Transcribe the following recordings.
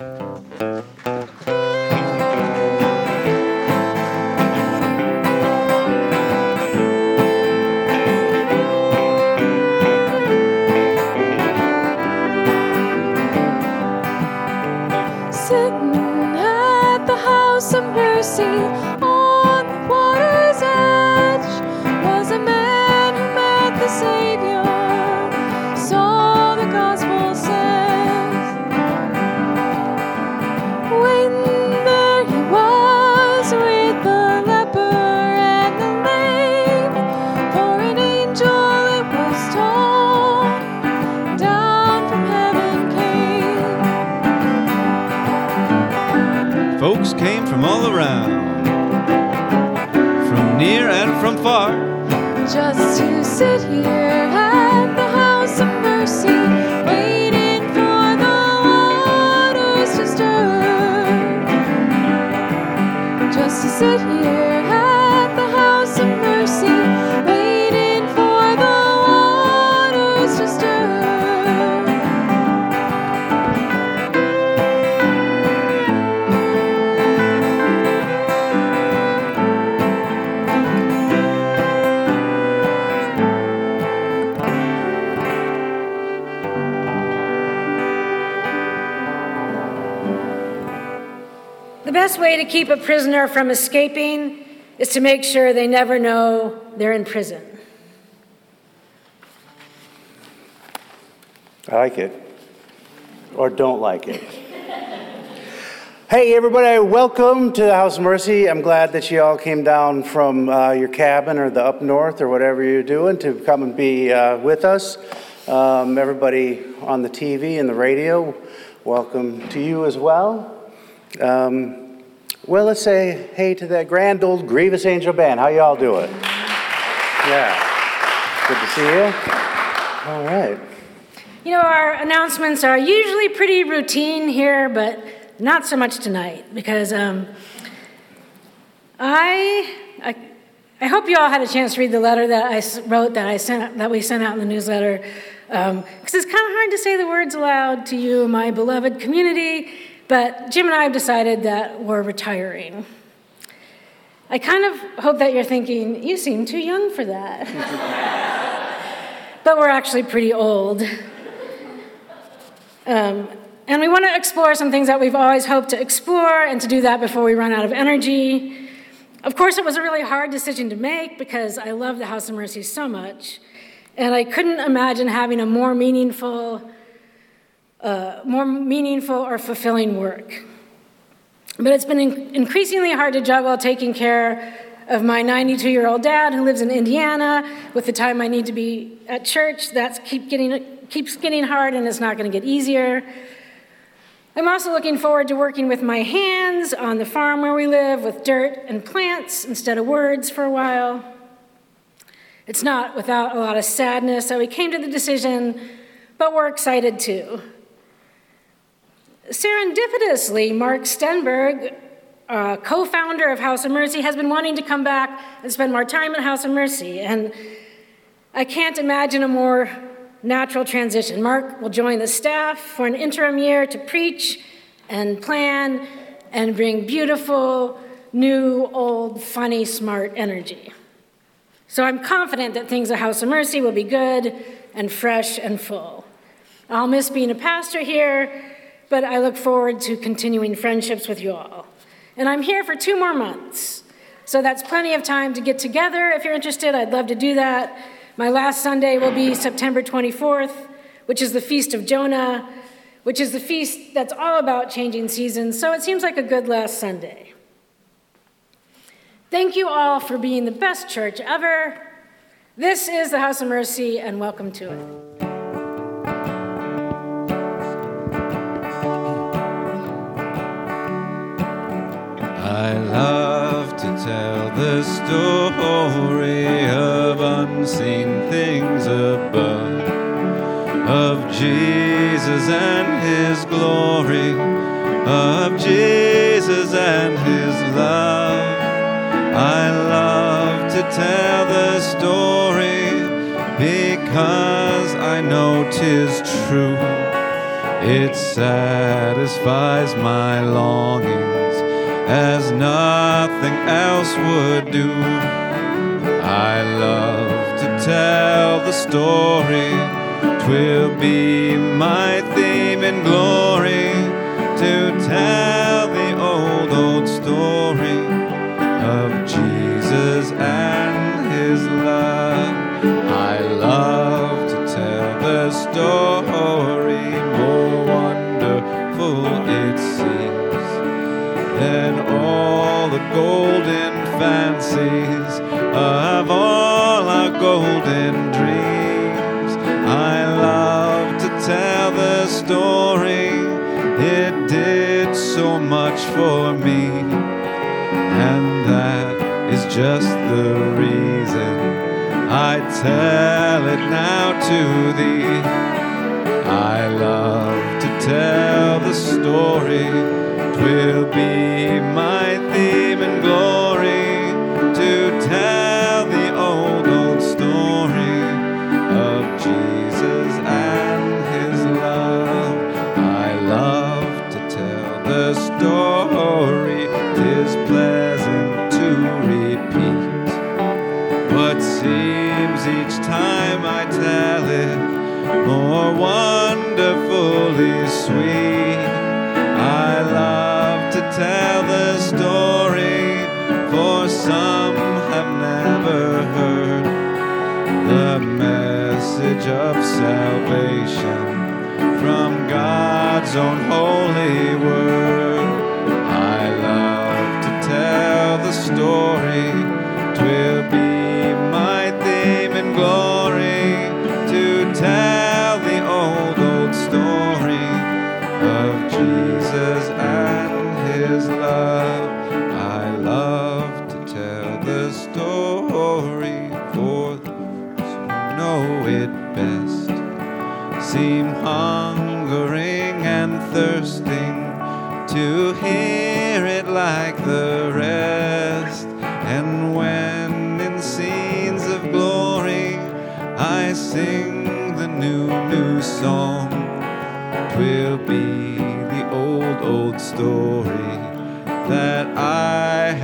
Música keep a prisoner from escaping is to make sure they never know they're in prison. I like it. Or don't like it. hey, everybody, welcome to the House of Mercy. I'm glad that you all came down from uh, your cabin or the up north or whatever you're doing to come and be uh, with us. Um, everybody on the TV and the radio, welcome to you as well. Um, well, let's say hey to that grand old Grievous Angel Band. How y'all doing? Yeah. Good to see you. All right. You know, our announcements are usually pretty routine here, but not so much tonight because um, I, I, I hope you all had a chance to read the letter that I wrote that I sent that we sent out in the newsletter because um, it's kind of hard to say the words aloud to you, my beloved community but Jim and I have decided that we're retiring. I kind of hope that you're thinking, you seem too young for that. but we're actually pretty old. Um, and we want to explore some things that we've always hoped to explore and to do that before we run out of energy. Of course, it was a really hard decision to make because I love the House of Mercy so much. And I couldn't imagine having a more meaningful, uh, more meaningful or fulfilling work. But it's been in- increasingly hard to juggle taking care of my 92 year old dad who lives in Indiana with the time I need to be at church. That keep getting, keeps getting hard and it's not going to get easier. I'm also looking forward to working with my hands on the farm where we live with dirt and plants instead of words for a while. It's not without a lot of sadness that we came to the decision, but we're excited too. Serendipitously, Mark Stenberg, uh, co founder of House of Mercy, has been wanting to come back and spend more time at House of Mercy. And I can't imagine a more natural transition. Mark will join the staff for an interim year to preach and plan and bring beautiful, new, old, funny, smart energy. So I'm confident that things at House of Mercy will be good and fresh and full. I'll miss being a pastor here but I look forward to continuing friendships with you all. And I'm here for two more months, so that's plenty of time to get together. If you're interested, I'd love to do that. My last Sunday will be September 24th, which is the Feast of Jonah, which is the feast that's all about changing seasons, so it seems like a good last Sunday. Thank you all for being the best church ever. This is the House of Mercy, and welcome to it. I love to tell the story of unseen things above, of Jesus and his glory, of Jesus and his love. I love to tell the story because I know 'tis true. It satisfies my longings as nothing else would do. I love to tell the story, twill be my theme and glory to tell the old, old story of Jesus and his love. I love to tell the story, more wonderful golden fancies of all our golden dreams. I love to tell the story, it did so much for me, and that is just the reason I tell it now to thee. I love to tell the story, twill be each time I tell it more wonderfully sweet. I love to tell the story, for some have never heard the message of salvation from God's own holy word.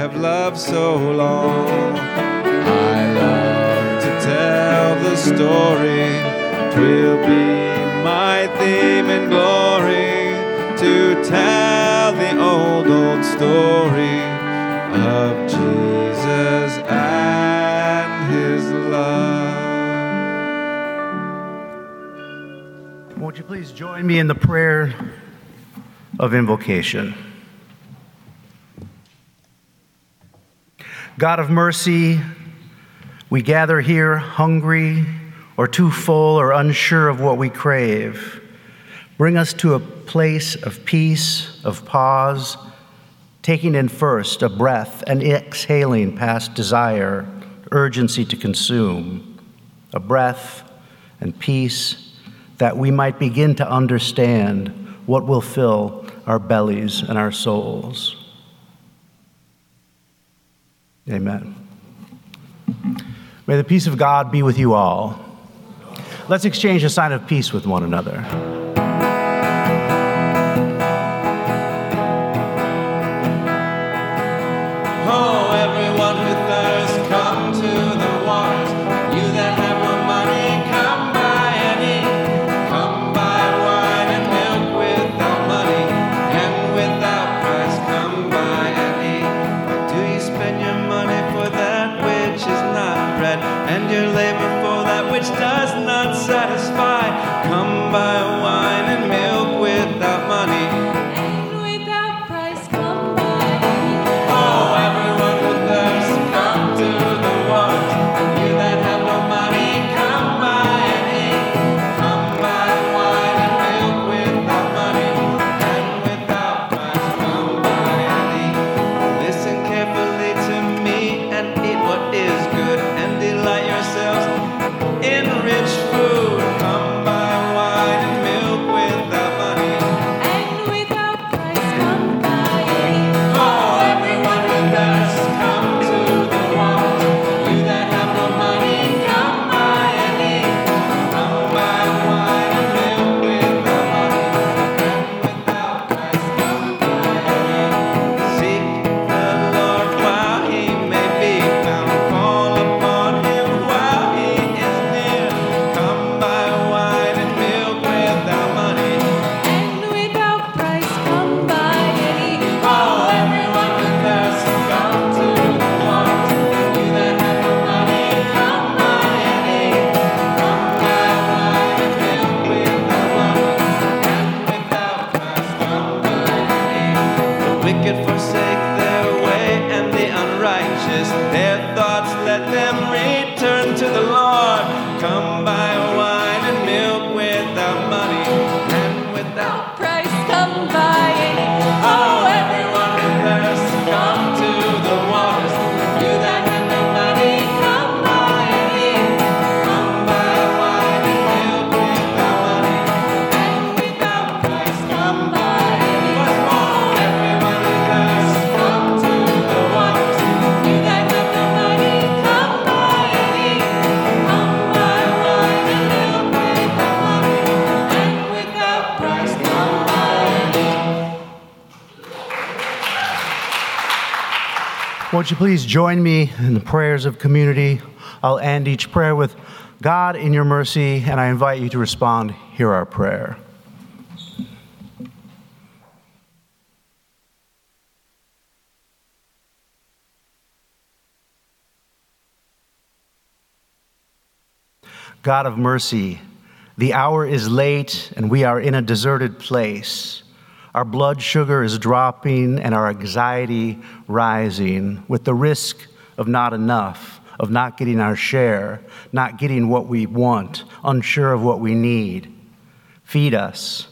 Have loved so long. I love to tell the story, be my theme and glory to tell the old, old story of Jesus and his love. Won't you please join me in the prayer of invocation? God of mercy, we gather here hungry or too full or unsure of what we crave. Bring us to a place of peace, of pause, taking in first a breath and exhaling past desire, urgency to consume, a breath and peace that we might begin to understand what will fill our bellies and our souls. Amen. May the peace of God be with you all. Let's exchange a sign of peace with one another. Won't you please join me in the prayers of community? I'll end each prayer with God in your mercy, and I invite you to respond. Hear our prayer. God of mercy, the hour is late and we are in a deserted place. Our blood sugar is dropping and our anxiety rising with the risk of not enough, of not getting our share, not getting what we want, unsure of what we need. Feed us.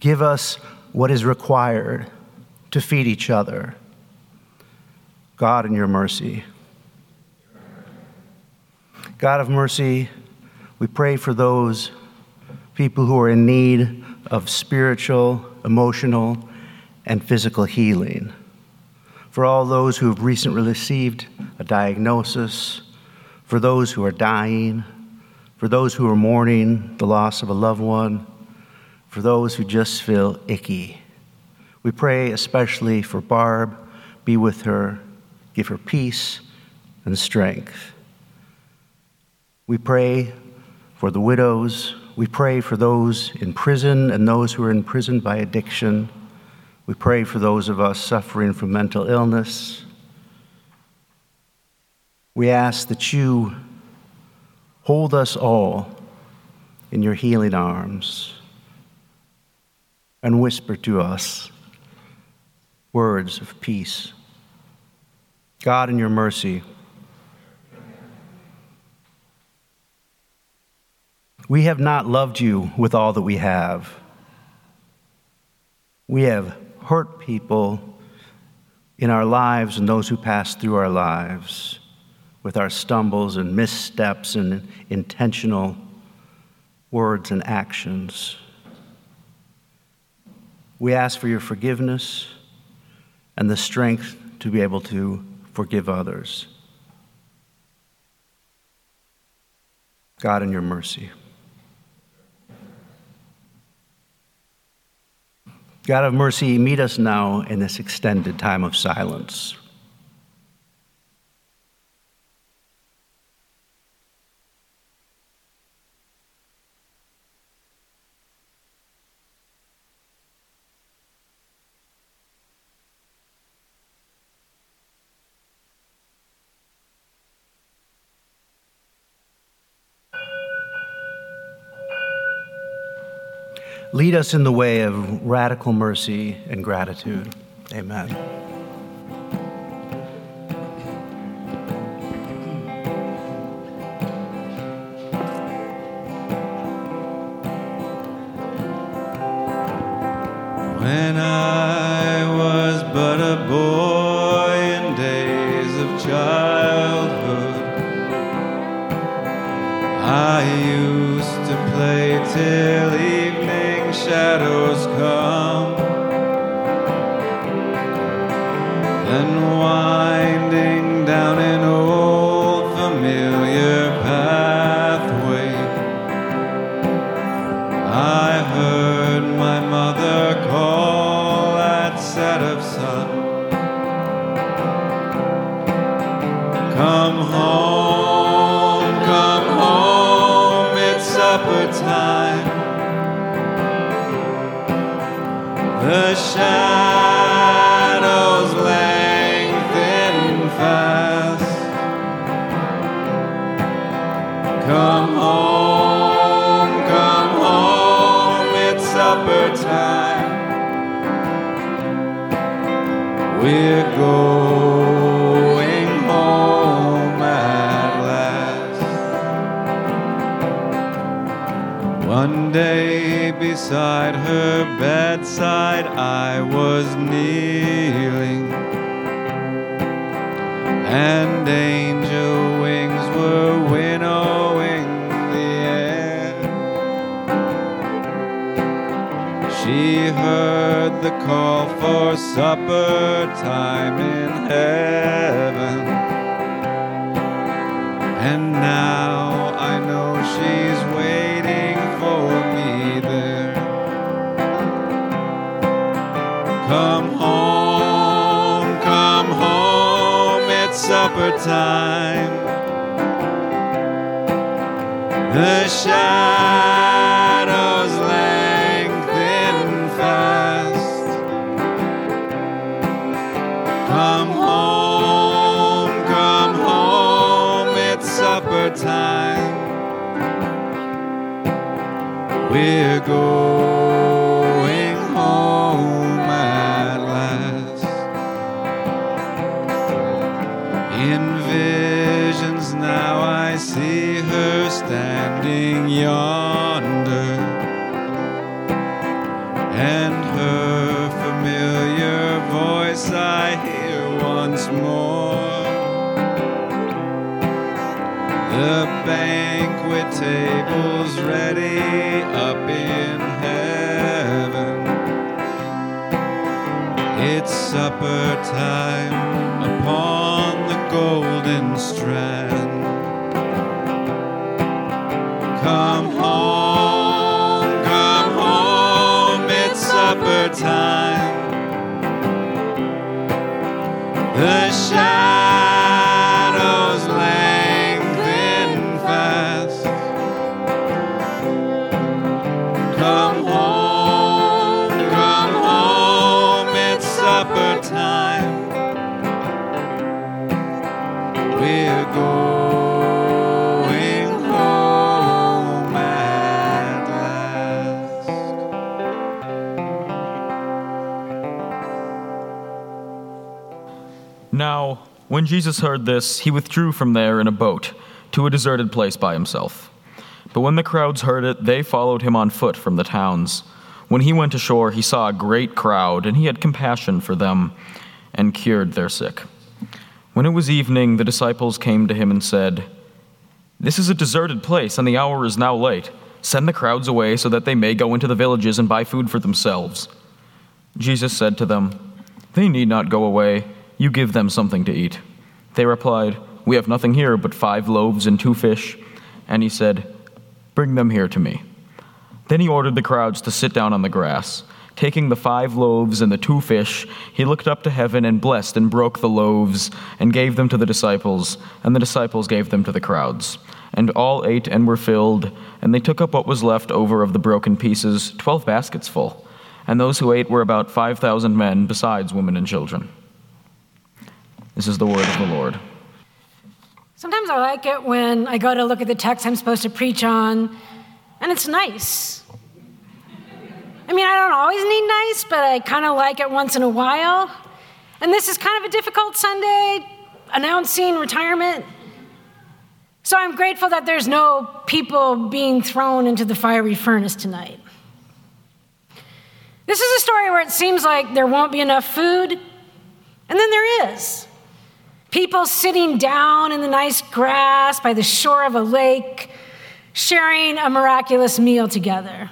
Give us what is required to feed each other. God, in your mercy. God of mercy, we pray for those people who are in need of spiritual, emotional, and physical healing. For all those who have recently received a diagnosis, for those who are dying, for those who are mourning the loss of a loved one, for those who just feel icky. We pray especially for Barb. Be with her, give her peace and strength. We pray for the widows. We pray for those in prison and those who are imprisoned by addiction. We pray for those of us suffering from mental illness. We ask that you hold us all in your healing arms and whisper to us words of peace. God, in your mercy, We have not loved you with all that we have. We have hurt people in our lives and those who pass through our lives with our stumbles and missteps and intentional words and actions. We ask for your forgiveness and the strength to be able to forgive others. God, in your mercy. God of mercy, meet us now in this extended time of silence. Lead us in the way of radical mercy and gratitude. Amen. The shadows lengthen fast. Come home, come home, it's supper time. We're going beside her bedside I was kneeling, and angel wings were winnowing the air. She heard the call for supper time in heaven. And now I know she's supper time. The shadows lengthen fast. Come home, come home, it's supper time. We're going table's ready up in heaven. It's supper time upon the golden strand. Supper time. We're going home at last. Now, when Jesus heard this, he withdrew from there in a boat to a deserted place by himself. But when the crowds heard it, they followed him on foot from the towns. When he went ashore, he saw a great crowd, and he had compassion for them and cured their sick. When it was evening, the disciples came to him and said, This is a deserted place, and the hour is now late. Send the crowds away so that they may go into the villages and buy food for themselves. Jesus said to them, They need not go away. You give them something to eat. They replied, We have nothing here but five loaves and two fish. And he said, Bring them here to me. Then he ordered the crowds to sit down on the grass. Taking the five loaves and the two fish, he looked up to heaven and blessed and broke the loaves and gave them to the disciples, and the disciples gave them to the crowds. And all ate and were filled, and they took up what was left over of the broken pieces, twelve baskets full. And those who ate were about five thousand men, besides women and children. This is the word of the Lord. Sometimes I like it when I go to look at the text I'm supposed to preach on, and it's nice. I mean, I don't always need nice, but I kind of like it once in a while. And this is kind of a difficult Sunday, announcing retirement. So I'm grateful that there's no people being thrown into the fiery furnace tonight. This is a story where it seems like there won't be enough food, and then there is. People sitting down in the nice grass by the shore of a lake, sharing a miraculous meal together.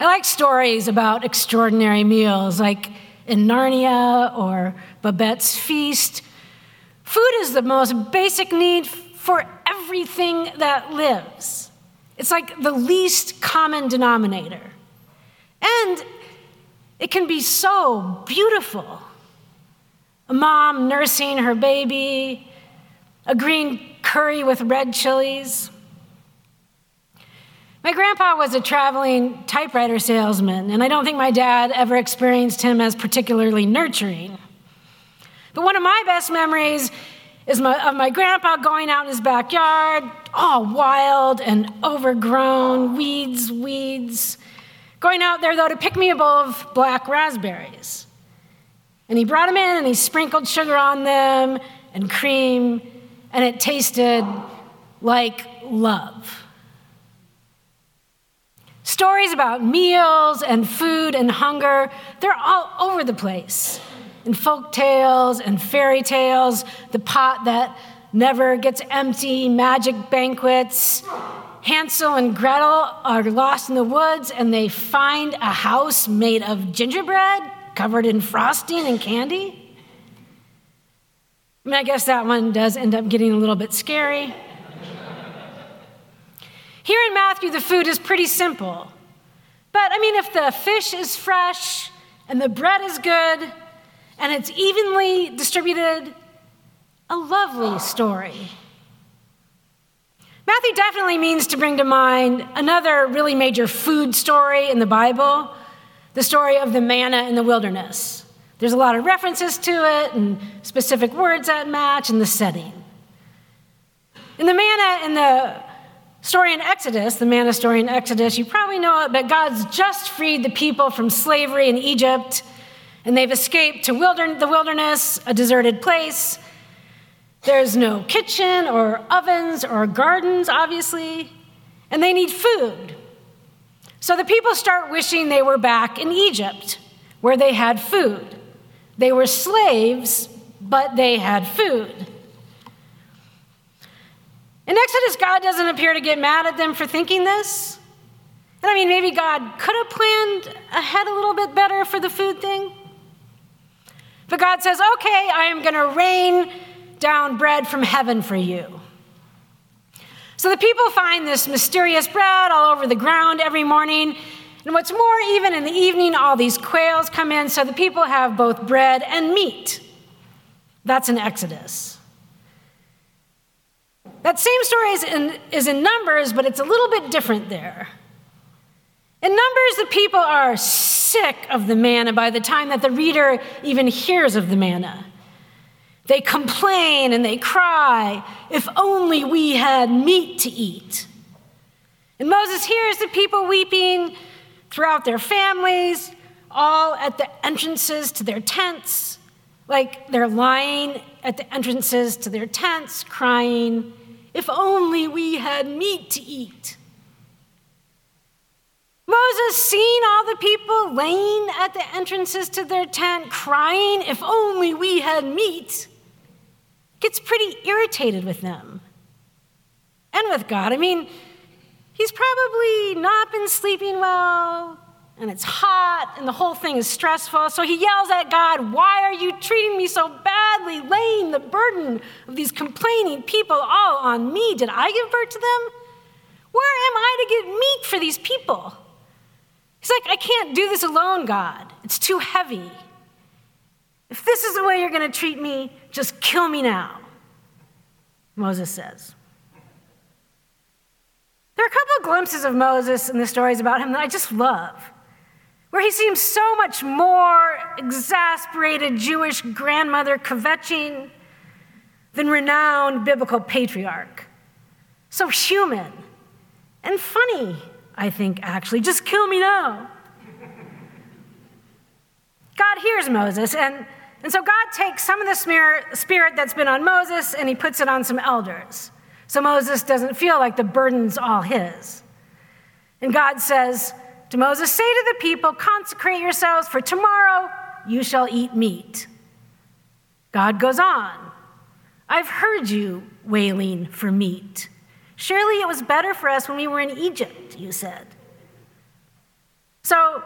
I like stories about extraordinary meals, like in Narnia or Babette's Feast. Food is the most basic need for everything that lives. It's like the least common denominator. And it can be so beautiful. A mom nursing her baby, a green curry with red chilies. My grandpa was a traveling typewriter salesman, and I don't think my dad ever experienced him as particularly nurturing. But one of my best memories is my, of my grandpa going out in his backyard, all wild and overgrown, weeds, weeds. Going out there, though, to pick me a bowl of black raspberries. And he brought them in and he sprinkled sugar on them and cream, and it tasted like love. Stories about meals and food and hunger, they're all over the place. In folk tales and fairy tales, the pot that never gets empty, magic banquets. Hansel and Gretel are lost in the woods and they find a house made of gingerbread covered in frosting and candy. I mean, I guess that one does end up getting a little bit scary. Here in Matthew, the food is pretty simple. But I mean, if the fish is fresh and the bread is good and it's evenly distributed, a lovely story. Matthew definitely means to bring to mind another really major food story in the Bible the story of the manna in the wilderness. There's a lot of references to it and specific words that match in the setting. In the manna in the story in Exodus, the manna story in Exodus, you probably know it, but God's just freed the people from slavery in Egypt, and they've escaped to the wilderness, a deserted place. There's no kitchen or ovens or gardens, obviously, and they need food. So the people start wishing they were back in Egypt, where they had food. They were slaves, but they had food. In Exodus, God doesn't appear to get mad at them for thinking this. And I mean, maybe God could have planned ahead a little bit better for the food thing. But God says, okay, I am going to rain down bread from heaven for you. So the people find this mysterious bread all over the ground every morning. And what's more, even in the evening, all these quails come in, so the people have both bread and meat. That's in Exodus. That same story is in, is in Numbers, but it's a little bit different there. In Numbers, the people are sick of the manna by the time that the reader even hears of the manna. They complain and they cry, if only we had meat to eat. And Moses hears the people weeping throughout their families, all at the entrances to their tents, like they're lying at the entrances to their tents, crying, if only we had meat to eat. Moses, seeing all the people laying at the entrances to their tent, crying, If only we had meat, gets pretty irritated with them and with God. I mean, he's probably not been sleeping well, and it's hot, and the whole thing is stressful. So he yells at God, Why are you treating me so badly, laying the burden of these complaining people all on me? Did I give birth to them? Where am I to get meat for these people? He's like, I can't do this alone, God. It's too heavy. If this is the way you're going to treat me, just kill me now, Moses says. There are a couple of glimpses of Moses in the stories about him that I just love, where he seems so much more exasperated Jewish grandmother kvetching than renowned biblical patriarch. So human and funny, I think, actually. Just kill me now. God hears Moses, and, and so God takes some of the smear, spirit that's been on Moses and he puts it on some elders. So Moses doesn't feel like the burden's all his. And God says to Moses, Say to the people, consecrate yourselves, for tomorrow you shall eat meat. God goes on, I've heard you wailing for meat. Surely it was better for us when we were in Egypt, you said. So,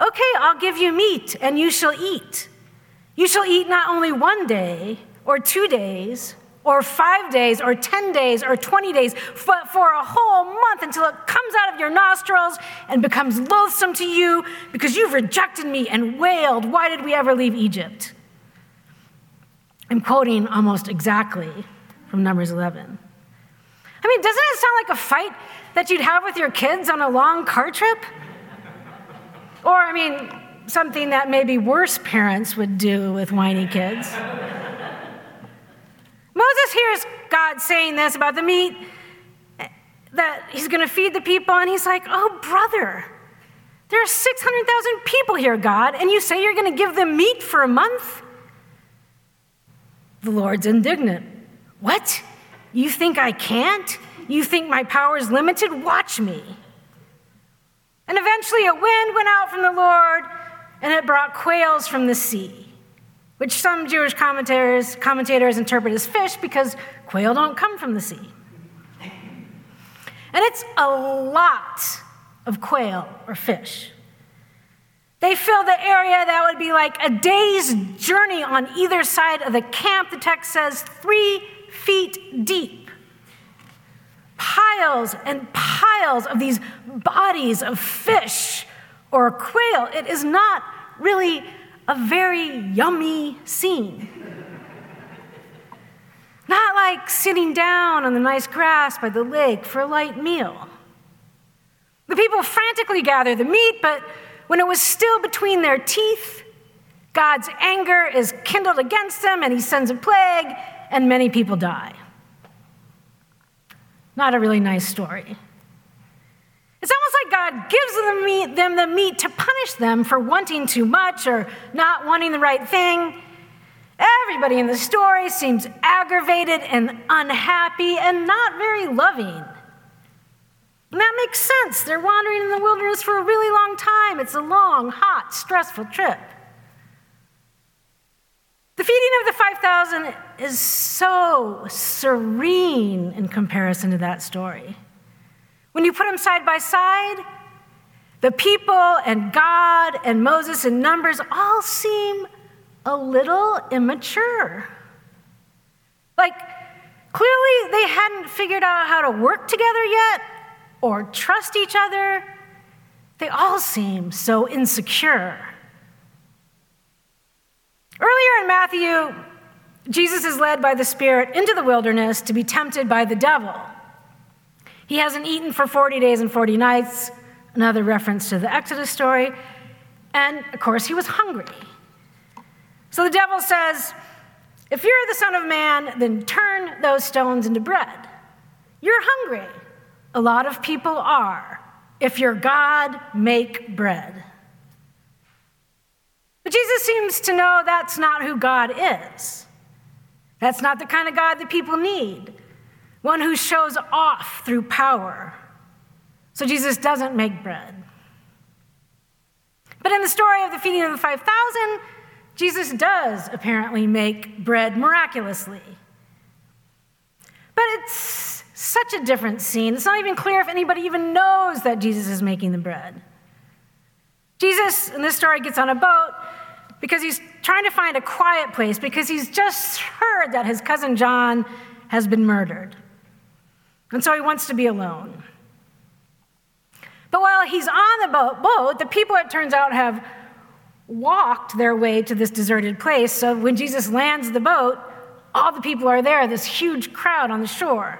okay, I'll give you meat and you shall eat. You shall eat not only one day or two days or five days or 10 days or 20 days, but for a whole month until it comes out of your nostrils and becomes loathsome to you because you've rejected me and wailed, Why did we ever leave Egypt? I'm quoting almost exactly from Numbers 11. I mean, doesn't it sound like a fight that you'd have with your kids on a long car trip? Or, I mean, something that maybe worse parents would do with whiny kids. Moses hears God saying this about the meat, that he's going to feed the people, and he's like, oh, brother, There are 600,000 people here, God, and you say you're going to give them meat for a month? The Lord's indignant. What? You think I can't? You think my power is limited? Watch me. And eventually a wind went out from the Lord, and it brought quails from the sea, which some Jewish commentators, commentators interpret as fish because quail don't come from the sea. And it's a lot of quail or fish. They fill the area that would be like a day's journey on either side of the camp. The text says three feet deep. Piles and piles of these bodies of fish or quail. It is not really a very yummy scene. Not like sitting down on the nice grass by the lake for a light meal. The people frantically gather the meat, but when it was still between their teeth, God's anger is kindled against them and he sends a plague, and many people die. Not a really nice story. God gives them the, meat, them the meat to punish them for wanting too much or not wanting the right thing. Everybody in the story seems aggravated and unhappy and not very loving. And that makes sense. They're wandering in the wilderness for a really long time. It's a long, hot, stressful trip. The feeding of the 5,000 is so serene in comparison to that story. When you put them side by side, the people and God and Moses and Numbers all seem a little immature. Like, clearly they hadn't figured out how to work together yet or trust each other. They all seem so insecure. Earlier in Matthew, Jesus is led by the Spirit into the wilderness to be tempted by the devil. He hasn't eaten for 40 days and 40 nights, another reference to the Exodus story. And of course, he was hungry. So the devil says, If you're the Son of Man, then turn those stones into bread. You're hungry. A lot of people are. If you're God, make bread. But Jesus seems to know that's not who God is. That's not the kind of God that people need, one who shows off through power. So Jesus doesn't make bread. But in the story of the feeding of the 5,000, Jesus does apparently make bread miraculously. But it's such a different scene. It's not even clear if anybody even knows that Jesus is making the bread. Jesus, in this story, gets on a boat because he's trying to find a quiet place because he's just heard that his cousin John has been murdered. And so he wants to be alone. But while he's on the boat, boat, the people, it turns out, have walked their way to this deserted place. So when Jesus lands the boat, all the people are there, this huge crowd on the shore.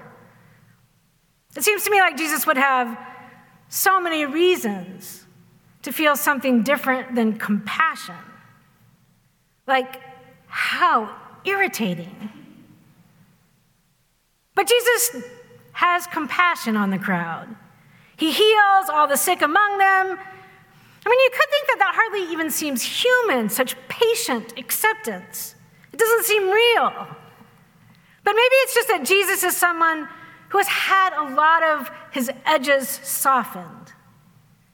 It seems to me like Jesus would have so many reasons to feel something different than compassion. Like, how irritating. But Jesus has compassion on the crowd. He heals all the sick among them. I mean, you could think that that hardly even seems human, such patient acceptance. It doesn't seem real. But maybe it's just that Jesus is someone who has had a lot of his edges softened.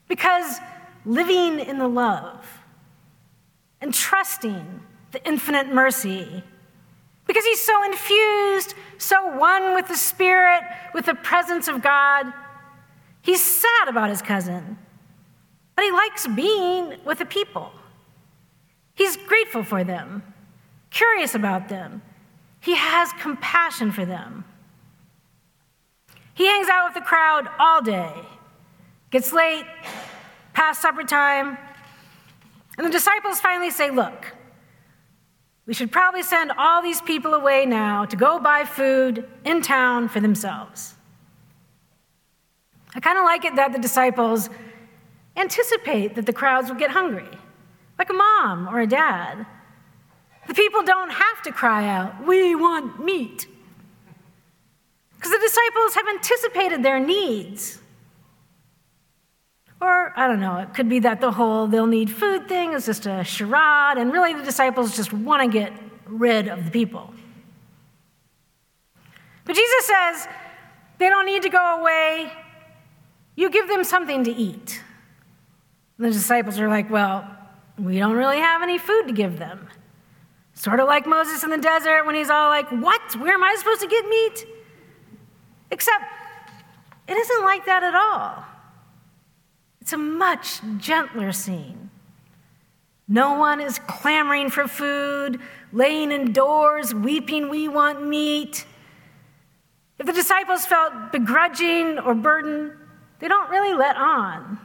Because living in the love and trusting the infinite mercy. Because he's so infused, so one with the Spirit, with the presence of God. He's sad about his cousin, but he likes being with the people. He's grateful for them, curious about them. He has compassion for them. He hangs out with the crowd all day, gets late, past supper time, and the disciples finally say, Look, we should probably send all these people away now to go buy food in town for themselves. I kind of like it that the disciples anticipate that the crowds will get hungry, like a mom or a dad. The people don't have to cry out, We want meat. Because the disciples have anticipated their needs. Or, I don't know, it could be that the whole they'll need food thing is just a charade, and really the disciples just want to get rid of the people. But Jesus says they don't need to go away. You give them something to eat. And the disciples are like, Well, we don't really have any food to give them. Sort of like Moses in the desert when he's all like, What? Where am I supposed to get meat? Except it isn't like that at all. It's a much gentler scene. No one is clamoring for food, laying indoors, weeping, We want meat. If the disciples felt begrudging or burdened, they don't really let on.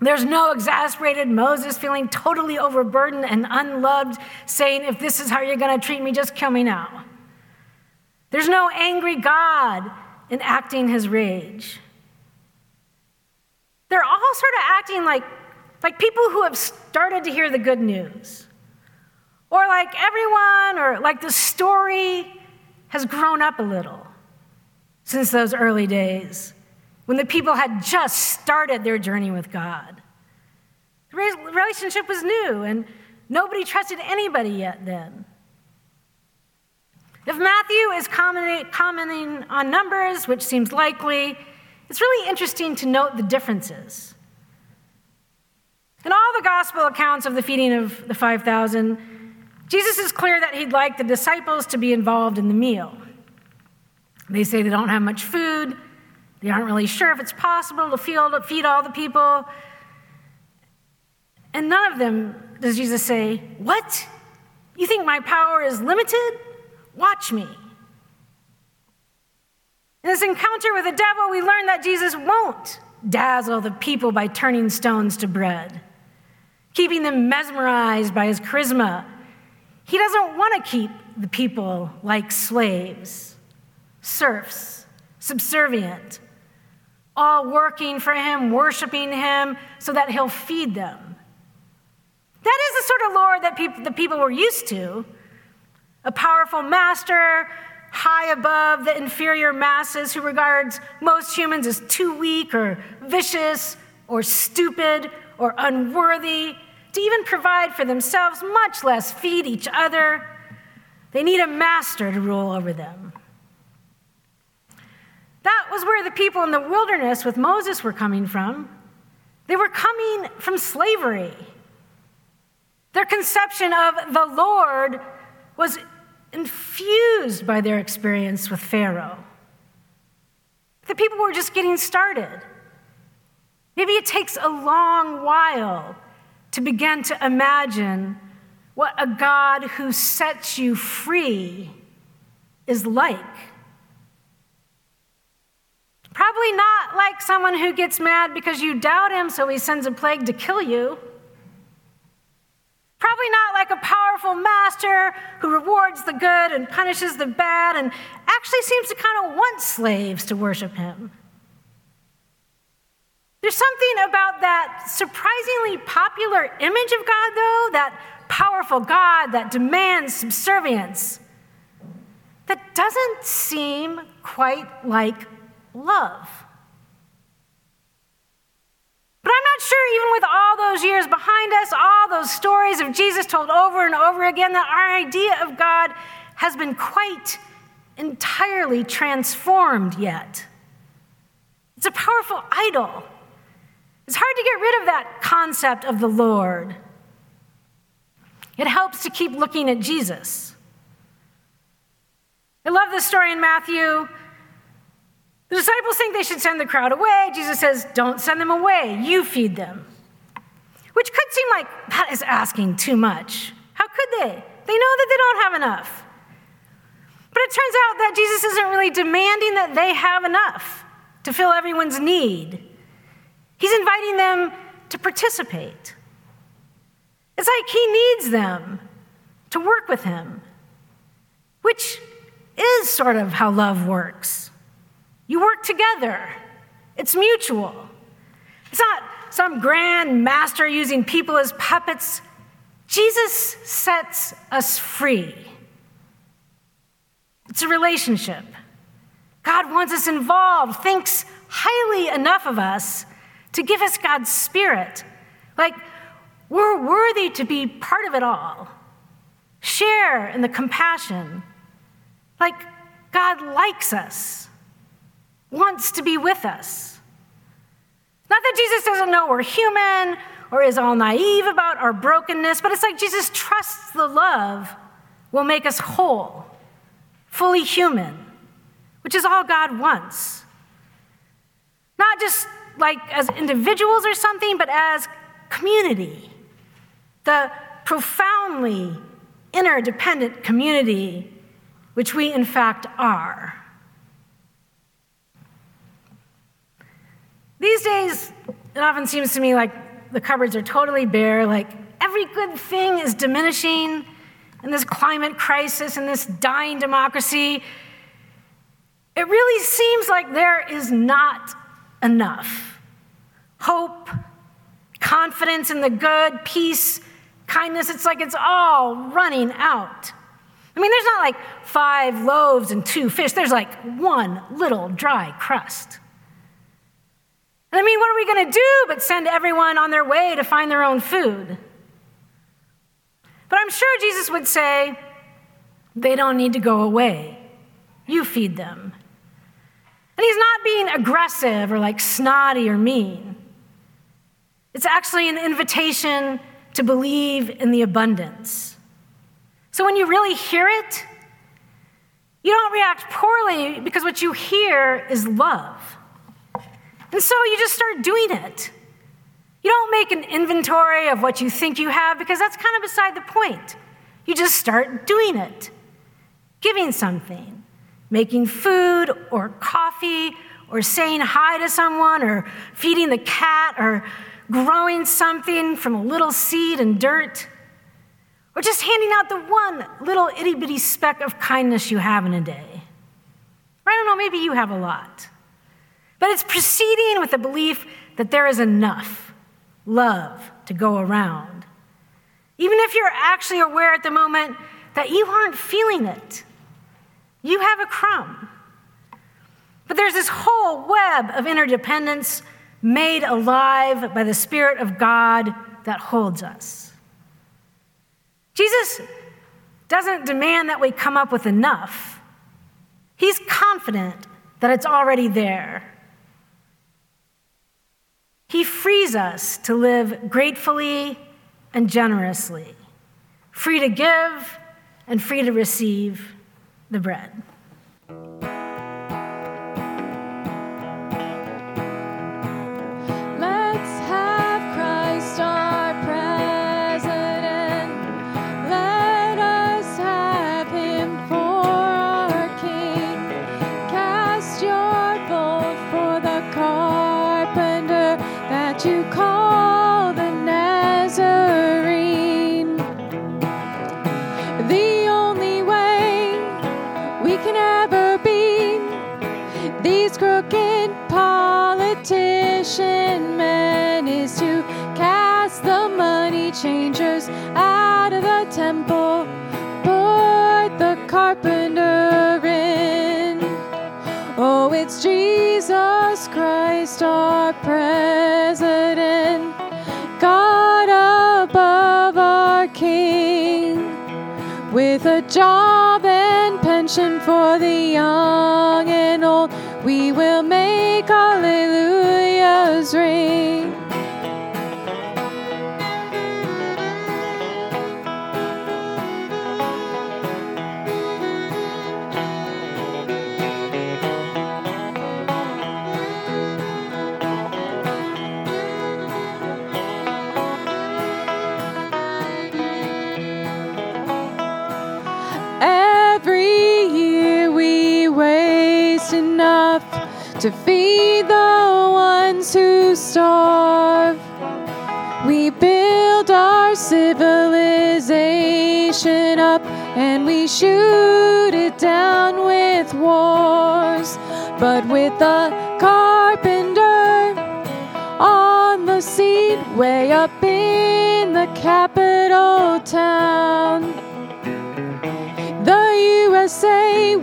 There's no exasperated Moses feeling totally overburdened and unloved, saying, If this is how you're going to treat me, just kill me now. There's no angry God enacting his rage. They're all sort of acting like, like people who have started to hear the good news. Or like everyone, or like the story has grown up a little since those early days when the people had just started their journey with God. The relationship was new, and nobody trusted anybody yet then. If Matthew is commenting on numbers, which seems likely, it's really interesting to note the differences. In all the gospel accounts of the feeding of the 5,000, Jesus is clear that he'd like the disciples to be involved in the meal. They say they don't have much food, they aren't really sure if it's possible to feed all the people. And none of them does Jesus say, What? You think my power is limited? Watch me. In this encounter with the devil, we learn that Jesus won't dazzle the people by turning stones to bread, keeping them mesmerized by his charisma. He doesn't want to keep the people like slaves, serfs, subservient, all working for him, worshiping him, so that he'll feed them. That is the sort of Lord that peop- the people were used to a powerful master high above the inferior masses who regards most humans as too weak or vicious or stupid or unworthy to even provide for themselves, much less feed each other. They need a master to rule over them. That was where the people in the wilderness with Moses were coming from. They were coming from slavery. Their conception of the Lord was infused by their experience with Pharaoh. The people were just getting started. Maybe it takes a long while to begin to imagine what a God who sets you free is like. Probably not like someone who gets mad because you doubt him, so he sends a plague to kill you. Probably not like a powerful master who rewards the good and punishes the bad and actually seems to kind of want slaves to worship him. There's something about that surprisingly popular image of God, though, that powerful God that demands subservience, that doesn't seem quite like love. But I'm not sure, even with all those years behind us, all those stories of Jesus told over and over again, that our idea of God has been quite entirely transformed yet. It's a powerful idol. It's hard to get rid of that concept of the Lord. It helps to keep looking at Jesus. I love this story in Matthew the disciples think they should send the crowd away. Jesus says, Don't send them away, you feed them. Which could seem like that is asking too much. How could they? They know that they don't have enough. But it turns out that Jesus isn't really demanding that they have enough to fill everyone's need. He's inviting them to participate. It's like he needs them to work with him, which is sort of how love works. You work together, it's mutual. It's not some grand master using people as puppets. Jesus sets us free. It's a relationship. God wants us involved, thinks highly enough of us to give us God's Spirit. Like, we're worthy to be part of it all. Share in the compassion. Like, God likes us, wants to be with us. Not that Jesus doesn't know we're human or is all naive about our brokenness, but it's like Jesus trusts the love will make us whole, fully human, which is all God wants. Not just like as individuals or something, but as community, the profoundly interdependent community which we in fact are. These days, it often seems to me like the cupboards are totally bare, like every good thing is diminishing in this climate crisis, and this dying democracy. It really seems like there is not enough. Hope, confidence in the good, peace, kindness, it's like it's all running out. I mean, there's not like five loaves and two fish, there's like one little dry crust. I mean, what are we going to do but send everyone on their way to find their own food? But I'm sure Jesus would say, they don't need to go away. You feed them. And he's not being aggressive or like snotty or mean. It's actually an invitation to believe in the abundance. So when you really hear it, you don't react poorly because what you hear is love. And so you just start doing it. You don't make an inventory of what you think you have because that's kind of beside the point. You just start doing it, giving something, making food or coffee or saying hi to someone or feeding the cat or growing something from a little seed and dirt. Or just handing out the one little itty bitty speck of kindness you have in a day. Or I don't know, maybe you have a lot. But it's proceeding with the belief that there is enough love to go around. Even if you're actually aware at the moment that you aren't feeling it, you have a crumb. But there's this whole web of interdependence made alive by the Spirit of God that holds us. Jesus doesn't demand that we come up with enough, He's confident that it's already there. He frees us to live gratefully and generously, free to give and free to receive the bread. President, God above our King with a job and pension for the young and old. We will make hallelujahs ring. To feed the ones who starve. We build our civilization up and we shoot it down with wars. But with the carpenter on the seat way up in the capital town. The USA